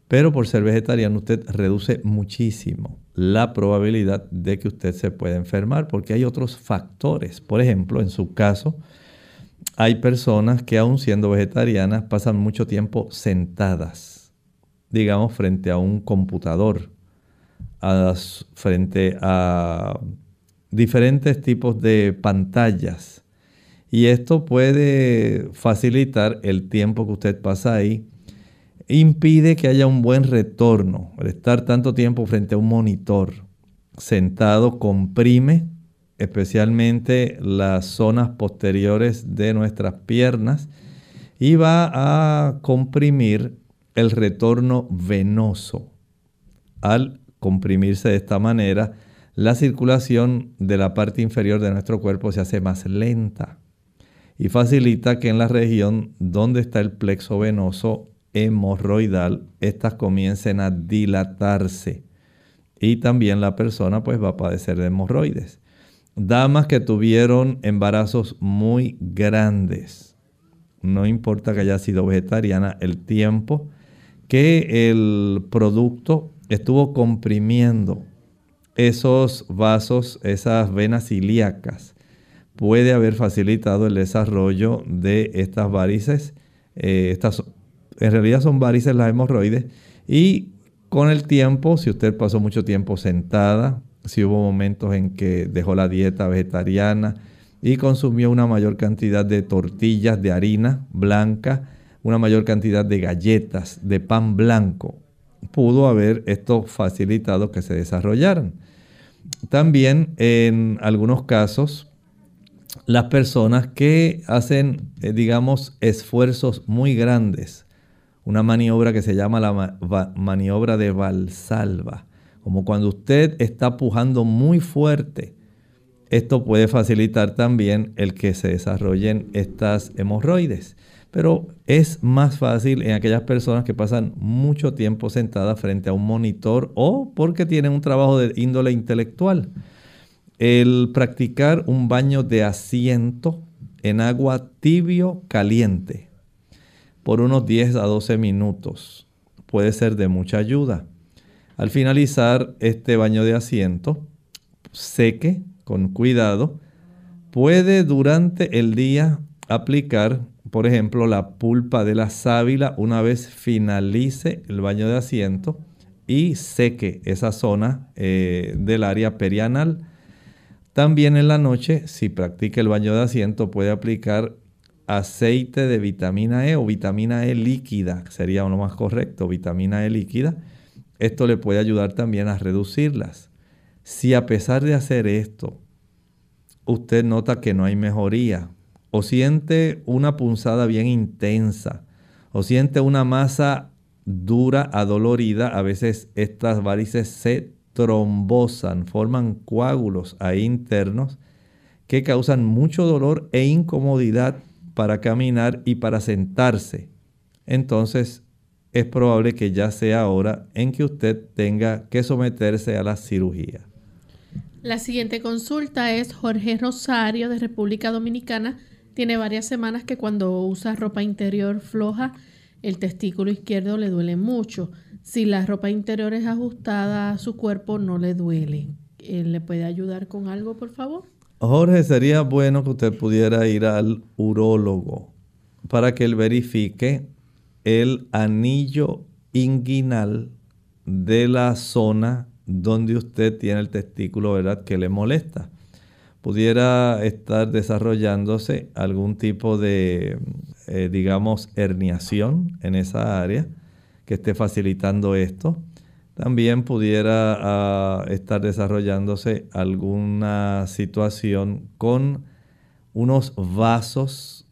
Pero por ser vegetariano usted reduce muchísimo la probabilidad de que usted se pueda enfermar porque hay otros factores. Por ejemplo, en su caso, hay personas que aún siendo vegetarianas pasan mucho tiempo sentadas, digamos, frente a un computador, frente a diferentes tipos de pantallas. Y esto puede facilitar el tiempo que usted pasa ahí. Impide que haya un buen retorno. El estar tanto tiempo frente a un monitor sentado comprime especialmente las zonas posteriores de nuestras piernas y va a comprimir el retorno venoso. Al comprimirse de esta manera, la circulación de la parte inferior de nuestro cuerpo se hace más lenta y facilita que en la región donde está el plexo venoso hemorroidal, estas comiencen a dilatarse y también la persona pues va a padecer de hemorroides. Damas que tuvieron embarazos muy grandes, no importa que haya sido vegetariana, el tiempo que el producto estuvo comprimiendo esos vasos, esas venas ilíacas, puede haber facilitado el desarrollo de estas varices. Eh, estas, en realidad son varices las hemorroides y con el tiempo, si usted pasó mucho tiempo sentada, si hubo momentos en que dejó la dieta vegetariana y consumió una mayor cantidad de tortillas de harina blanca, una mayor cantidad de galletas, de pan blanco, pudo haber esto facilitado que se desarrollaran. También en algunos casos, las personas que hacen, eh, digamos, esfuerzos muy grandes, una maniobra que se llama la maniobra de Valsalva, como cuando usted está pujando muy fuerte, esto puede facilitar también el que se desarrollen estas hemorroides. Pero es más fácil en aquellas personas que pasan mucho tiempo sentadas frente a un monitor o porque tienen un trabajo de índole intelectual. El practicar un baño de asiento en agua tibio caliente por unos 10 a 12 minutos puede ser de mucha ayuda. Al finalizar este baño de asiento, seque con cuidado. Puede durante el día aplicar por ejemplo, la pulpa de la sábila una vez finalice el baño de asiento y seque esa zona eh, del área perianal. También en la noche, si practica el baño de asiento, puede aplicar aceite de vitamina E o vitamina E líquida, sería uno más correcto, vitamina E líquida. Esto le puede ayudar también a reducirlas. Si a pesar de hacer esto, usted nota que no hay mejoría, o siente una punzada bien intensa, o siente una masa dura, adolorida, a veces estas varices se trombosan, forman coágulos ahí internos que causan mucho dolor e incomodidad para caminar y para sentarse. Entonces es probable que ya sea hora en que usted tenga que someterse a la cirugía. La siguiente consulta es Jorge Rosario de República Dominicana tiene varias semanas que cuando usa ropa interior floja, el testículo izquierdo le duele mucho. Si la ropa interior es ajustada a su cuerpo, no le duele. ¿Le puede ayudar con algo, por favor? Jorge, sería bueno que usted pudiera ir al urólogo para que él verifique el anillo inguinal de la zona donde usted tiene el testículo, ¿verdad? Que le molesta pudiera estar desarrollándose algún tipo de, eh, digamos, herniación en esa área que esté facilitando esto. También pudiera ah, estar desarrollándose alguna situación con unos vasos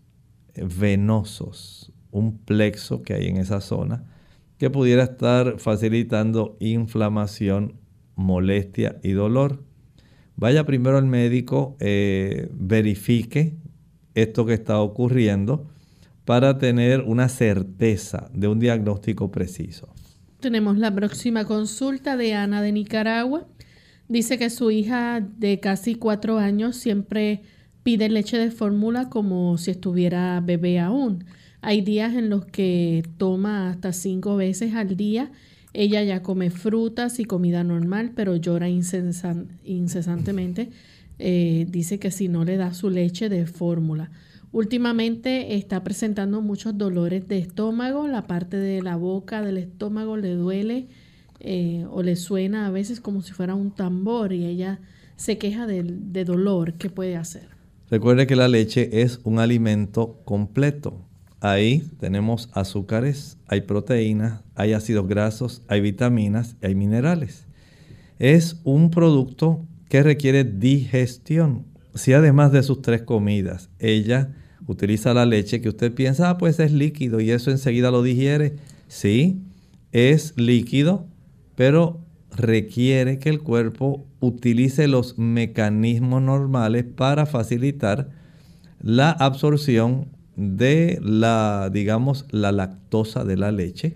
venosos, un plexo que hay en esa zona, que pudiera estar facilitando inflamación, molestia y dolor vaya primero al médico, eh, verifique esto que está ocurriendo para tener una certeza de un diagnóstico preciso. Tenemos la próxima consulta de Ana de Nicaragua. Dice que su hija de casi cuatro años siempre pide leche de fórmula como si estuviera bebé aún. Hay días en los que toma hasta cinco veces al día ella ya come frutas y comida normal, pero llora incesantemente. Eh, dice que si no le da su leche de fórmula. Últimamente está presentando muchos dolores de estómago, la parte de la boca del estómago le duele eh, o le suena a veces como si fuera un tambor y ella se queja de, de dolor. ¿Qué puede hacer? Recuerde que la leche es un alimento completo. Ahí tenemos azúcares, hay proteínas, hay ácidos grasos, hay vitaminas, hay minerales. Es un producto que requiere digestión. Si además de sus tres comidas ella utiliza la leche que usted piensa, ah, pues es líquido y eso enseguida lo digiere. Sí, es líquido, pero requiere que el cuerpo utilice los mecanismos normales para facilitar la absorción de la, digamos, la lactosa de la leche,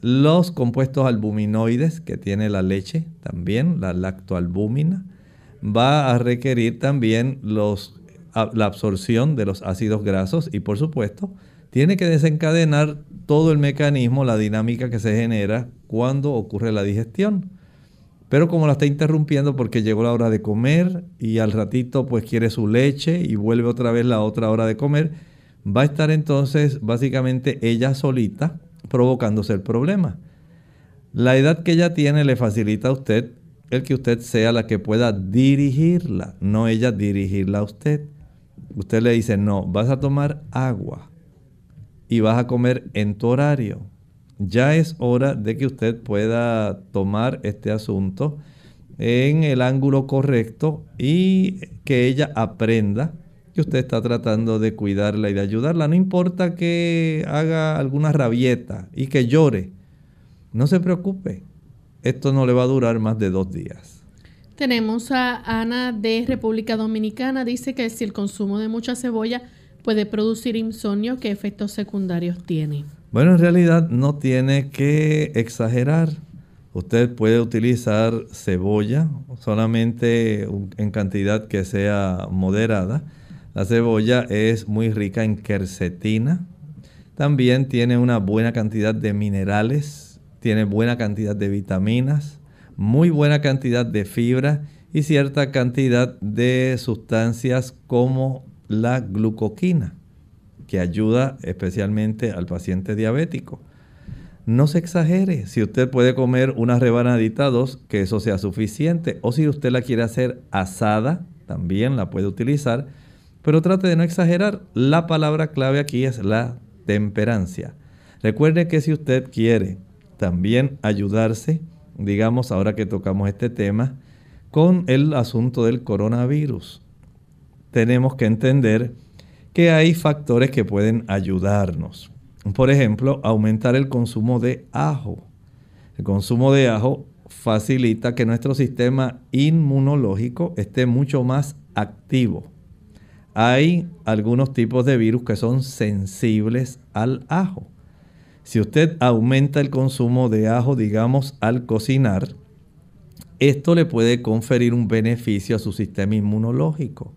los compuestos albuminoides que tiene la leche, también la lactoalbúmina, va a requerir también los, la absorción de los ácidos grasos y por supuesto tiene que desencadenar todo el mecanismo, la dinámica que se genera cuando ocurre la digestión. Pero como la está interrumpiendo porque llegó la hora de comer y al ratito pues quiere su leche y vuelve otra vez la otra hora de comer, va a estar entonces básicamente ella solita provocándose el problema. La edad que ella tiene le facilita a usted el que usted sea la que pueda dirigirla, no ella dirigirla a usted. Usted le dice, no, vas a tomar agua y vas a comer en tu horario. ya es hora de que usted pueda tomar este asunto en el ángulo correcto y que ella aprenda que usted está tratando de cuidarla y de ayudarla. No importa que haga alguna rabieta y que llore. No se preocupe. Esto no le va a durar más de dos días. Tenemos a Ana de República Dominicana. Dice que si el consumo de mucha cebolla puede producir insomnio, ¿qué efectos secundarios tiene? Bueno, en realidad no tiene que exagerar. Usted puede utilizar cebolla solamente en cantidad que sea moderada. La cebolla es muy rica en quercetina. También tiene una buena cantidad de minerales, tiene buena cantidad de vitaminas, muy buena cantidad de fibra y cierta cantidad de sustancias como la glucoquina, que ayuda especialmente al paciente diabético. No se exagere, si usted puede comer una rebanadita dos, que eso sea suficiente, o si usted la quiere hacer asada, también la puede utilizar, pero trate de no exagerar. La palabra clave aquí es la temperancia. Recuerde que si usted quiere también ayudarse, digamos ahora que tocamos este tema, con el asunto del coronavirus, tenemos que entender que hay factores que pueden ayudarnos. Por ejemplo, aumentar el consumo de ajo. El consumo de ajo facilita que nuestro sistema inmunológico esté mucho más activo. Hay algunos tipos de virus que son sensibles al ajo. Si usted aumenta el consumo de ajo, digamos, al cocinar, esto le puede conferir un beneficio a su sistema inmunológico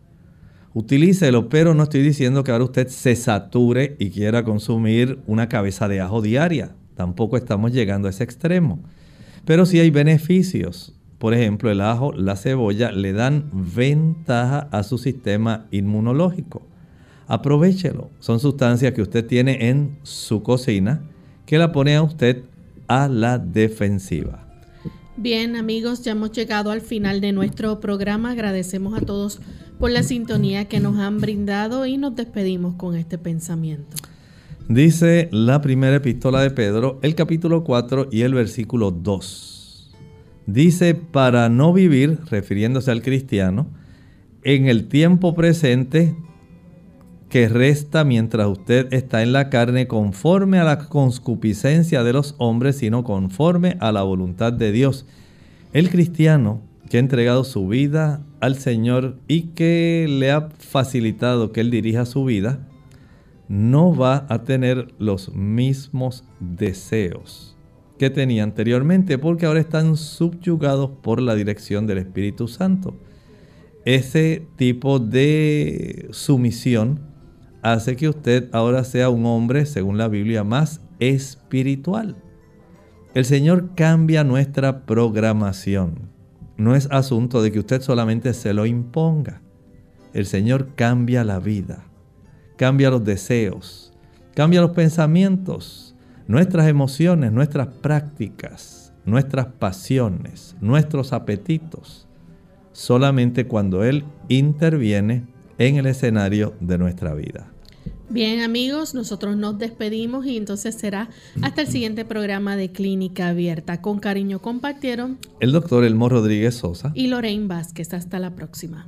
utilícelo, pero no estoy diciendo que ahora usted se sature y quiera consumir una cabeza de ajo diaria. Tampoco estamos llegando a ese extremo. Pero sí hay beneficios. Por ejemplo, el ajo, la cebolla le dan ventaja a su sistema inmunológico. Aprovechelo. Son sustancias que usted tiene en su cocina que la pone a usted a la defensiva. Bien amigos, ya hemos llegado al final de nuestro programa. Agradecemos a todos por la sintonía que nos han brindado y nos despedimos con este pensamiento. Dice la primera epístola de Pedro, el capítulo 4 y el versículo 2. Dice, para no vivir, refiriéndose al cristiano, en el tiempo presente que resta mientras usted está en la carne conforme a la conscupiscencia de los hombres, sino conforme a la voluntad de Dios. El cristiano que ha entregado su vida al Señor y que le ha facilitado que Él dirija su vida, no va a tener los mismos deseos que tenía anteriormente porque ahora están subyugados por la dirección del Espíritu Santo. Ese tipo de sumisión hace que usted ahora sea un hombre, según la Biblia, más espiritual. El Señor cambia nuestra programación no es asunto de que usted solamente se lo imponga. El Señor cambia la vida, cambia los deseos, cambia los pensamientos, nuestras emociones, nuestras prácticas, nuestras pasiones, nuestros apetitos, solamente cuando Él interviene en el escenario de nuestra vida. Bien amigos, nosotros nos despedimos y entonces será hasta el siguiente programa de Clínica Abierta. Con cariño compartieron el doctor Elmo Rodríguez Sosa y Lorraine Vázquez. Hasta la próxima.